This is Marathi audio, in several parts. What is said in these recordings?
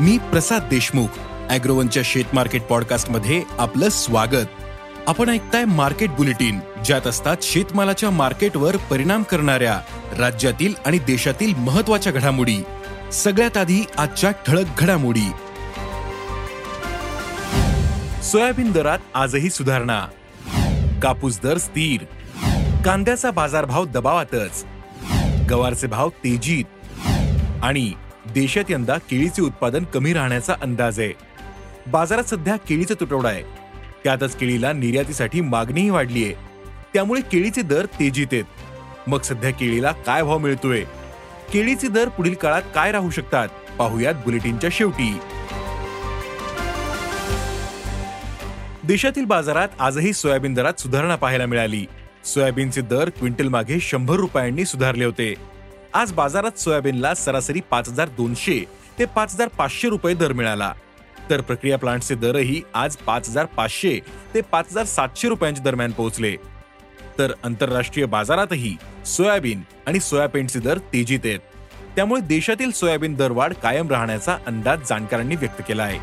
मी प्रसाद देशमुख अॅग्रोवनच्या शेत मार्केट पॉडकास्टमध्ये आपलं स्वागत. आपण ऐकताय मार्केट बुलेटिन ज्यात असतात शेतमालाच्या मार्केटवर परिणाम करणाऱ्या राज्यातील आणि देशातील महत्त्वाच्या घडामोडी. सगळ्यात आधी आजच्या ठळक घडामोडी. सोयाबीन दरात आजही सुधारणा. कापूस दर स्थिर. कांद्याचा बाजारभाव दबावातच. गवारचे भाव तेजीत. आणि देशात यंदा केळीचे उत्पादन कमी राहण्याचा अंदाज आहे. बाजारात सध्या केळीचा तुटवडा आहे. त्यातच केळीला निर्यातीसाठी मागणीही वाढली आहे. त्यामुळे केळीचे दर तेजीत आहेत. मग सध्या केळीला काय भाव मिळतोय? केळीचे दर पुढील काळात काय राहू शकतात? पाहुयात बुलेटिनच्या शेवटी. देशातील बाजारात आजही सोयाबीन दरात सुधारणा पाहायला मिळाली. सोयाबीनचे दर क्विंटल मागे शंभर रुपयांनी सुधारले होते. आज बाजारात सोयाबीनला सरासरी पाच हजार दोनशे ते पाच हजार पाचशे रुपये दर मिळाला. तर प्रक्रिया प्लांटचे दरही आज पाच हजार पाचशे ते पाच हजार सातशे रुपयांच्या दरम्यान पोहोचले. तर आंतरराष्ट्रीय बाजारातही सोयाबीन आणि सोयाबीनचे दर तेजीत आहेत. त्यामुळे देशातील सोयाबीन दरवाढ कायम राहण्याचा अंदाज जाणकारांनी व्यक्त केला आहे.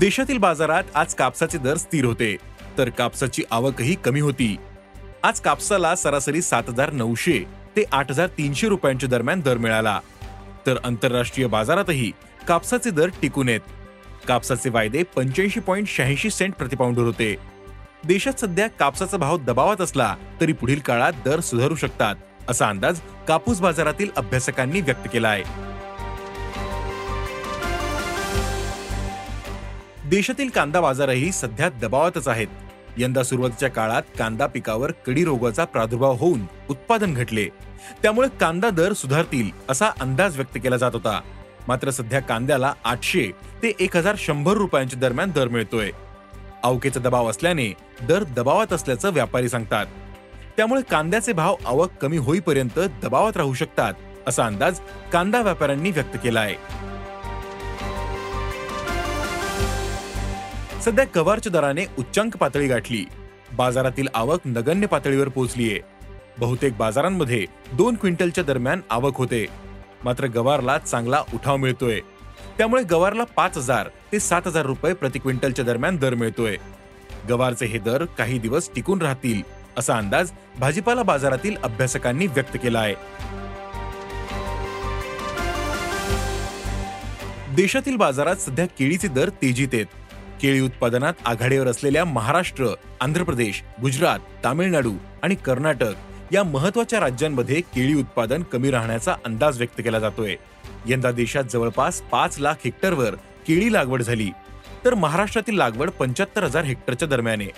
देशातील बाजारात आज कापसाचे दर स्थिर होते. तर कापसाची आवकही कमी होती. आज कापसाला सरासरी सात हजार नऊशे ते आठ हजार तीनशे रुपयांच्या दरम्यान दर मिळाला. तर आंतरराष्ट्रीय बाजारातही कापसाचे दर टिकून आहेत. कापसाचे वायदे पंच्याऐंशी पॉईंट शहाऐंशी सेंट प्रतिपाऊंडर होते. देशात सध्या कापसाचा भाव दबावात असला तरी पुढील काळात दर सुधारू शकतात असा अंदाज कापूस बाजारातील अभ्यासकांनी व्यक्त केला आहे देशातील कांदा बाजारही सध्या दबावातच आहेत. यंदा सुरुवातीच्या काळात कांदा पिकावर कडी रोगाचा प्रादुर्भाव होऊन उत्पादन घटले. त्यामुळे कांदा दर सुधारतील असा अंदाज व्यक्त केला जात होता. मात्र सध्या कांद्याला आठशे ते एक हजार शंभर रुपयांच्या दरम्यान दर मिळतोय. अवकेचा दबाव असल्याने दर दबावात असल्याचं व्यापारी सांगतात. त्यामुळे कांद्याचे भाव आवक कमी होईपर्यंत दबावात राहू शकतात असा अंदाज कांदा व्यापाऱ्यांनी व्यक्त केला आहे सध्या गवारच्या दराने उच्चांक पातळी गाठली. बाजारातील आवक नगण्य पातळीवर पोहोचलीये. बहुतेक बाजारांमध्ये दोन क्विंटलच्या दरम्यान आवक होते. मात्र गवारला चांगला उठाव मिळतोय. त्यामुळे गवारला पाच हजार ते सात हजार रुपये प्रति क्विंटलच्या दरम्यान दर मिळतोय. गवारचे हे दर काही दिवस टिकून राहतील असा अंदाज भाजीपाला बाजारातील अभ्यासकांनी व्यक्त केला आहे देशातील बाजारात सध्या केळीचे दर तेजीत आहेत. केळी उत्पादनात आघाडीवर असलेल्या महाराष्ट्र आंध्र प्रदेश गुजरात तामिळनाडू आणि कर्नाटक या महत्त्वाच्या राज्यांमध्ये केळी उत्पादन कमी राहण्याचा अंदाज व्यक्त केला जातोय. यंदा देशात जवळपास पाच लाख हेक्टरवर केळी लागवड झाली. तर महाराष्ट्रातील लागवड पंच्याहत्तर हजार हेक्टरच्या दरम्यान आहे.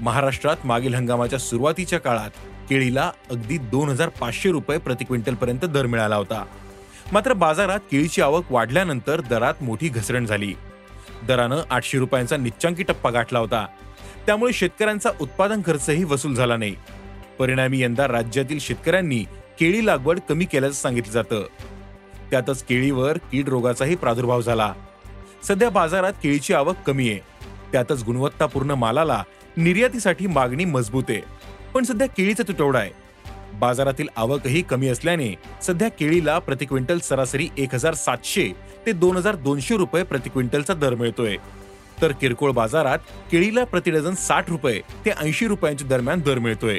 महाराष्ट्रात मागील हंगामाच्या सुरुवातीच्या काळात केळीला अगदी दोन हजार पाचशे रुपये प्रति क्विंटल पर्यंत दर मिळाला होता. मात्र बाजारात केळीची आवक वाढल्यानंतर दरात मोठी घसरण झाली. दरानं आठशे रुपयांचा निच्चांकी टप्पा गाठला होता. त्यामुळे शेतकऱ्यांचा उत्पादन खर्चही वसूल झाला नाही. परिणामी यंदा राज्यातील शेतकऱ्यांनी केळी लागवड कमी केल्याचं सांगितलं जातं. त्यातच केळीवर कीड रोगाचाही प्रादुर्भाव झाला. सध्या बाजारात केळीची आवक कमी आहे. त्यातच गुणवत्तापूर्ण मालाला निर्यातीसाठी मागणी मजबूत आहे. पण सध्या केळीचा तुटवडा आहे. बाजारातील आवकही कमी असल्याने सध्या केळीला प्रति क्विंटल सरासरी एक हजार सातशे ते दोन हजार दोनशे रुपये प्रति क्विंटलचा दर मिळतोय. तर किरकोळ बाजारात केळीला प्रति डझन साठ रुपये ते ऐंशी रुपयांच्या दरम्यान दर मिळतोय.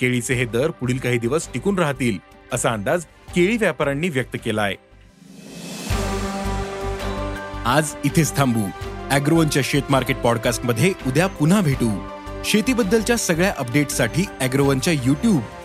केळीचे हे दर पुढील काही दिवस टिकून राहतील असा अंदाज केळी व्यापाऱ्यांनी व्यक्त केला आहे आज इथेच थांबू. अॅग्रोवनच्या शेत मार्केट पॉडकास्टमध्ये उद्या पुन्हा भेटू. शेतीबद्दलच्या सगळ्या अपडेटसाठी अॅग्रोवनच्या युट्यूब